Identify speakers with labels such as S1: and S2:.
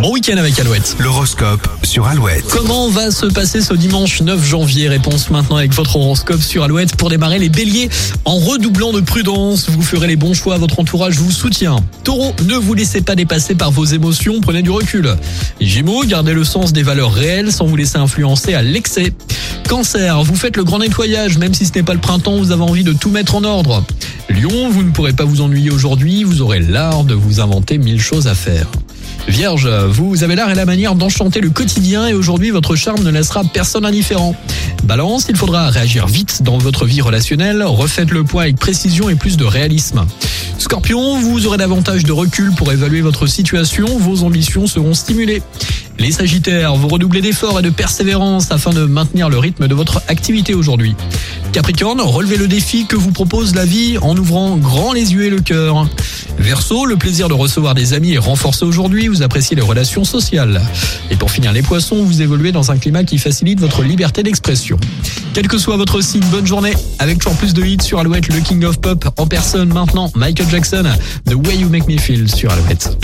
S1: Bon week-end avec Alouette.
S2: L'horoscope sur Alouette.
S1: Comment va se passer ce dimanche 9 janvier? Réponse maintenant avec votre horoscope sur Alouette. Pour démarrer les béliers, en redoublant de prudence, vous ferez les bons choix, votre entourage vous soutient. Taureau, ne vous laissez pas dépasser par vos émotions, prenez du recul. Gémeaux, gardez le sens des valeurs réelles sans vous laisser influencer à l'excès. Cancer, vous faites le grand nettoyage, même si ce n'est pas le printemps, vous avez envie de tout mettre en ordre. Lion, vous ne pourrez pas vous ennuyer aujourd'hui, vous aurez l'art de vous inventer mille choses à faire. Vierge, vous avez l'art et la manière d'enchanter le quotidien et aujourd'hui votre charme ne laissera personne indifférent. Balance, il faudra réagir vite dans votre vie relationnelle, refaites le point avec précision et plus de réalisme. Scorpion, vous aurez davantage de recul pour évaluer votre situation, vos ambitions seront stimulées. Les Sagittaires, vous redoublez d'efforts et de persévérance afin de maintenir le rythme de votre activité aujourd'hui. Capricorne, relevez le défi que vous propose la vie en ouvrant grand les yeux et le cœur. Verseau, le plaisir de recevoir des amis est renforcé aujourd'hui, vous appréciez les relations sociales. Et pour finir les poissons, vous évoluez dans un climat qui facilite votre liberté d'expression. Quel que soit votre signe, bonne journée avec toujours plus de hits sur Alouette, le King of Pop en personne maintenant, Michael Jackson, The Way You Make Me Feel sur Alouette.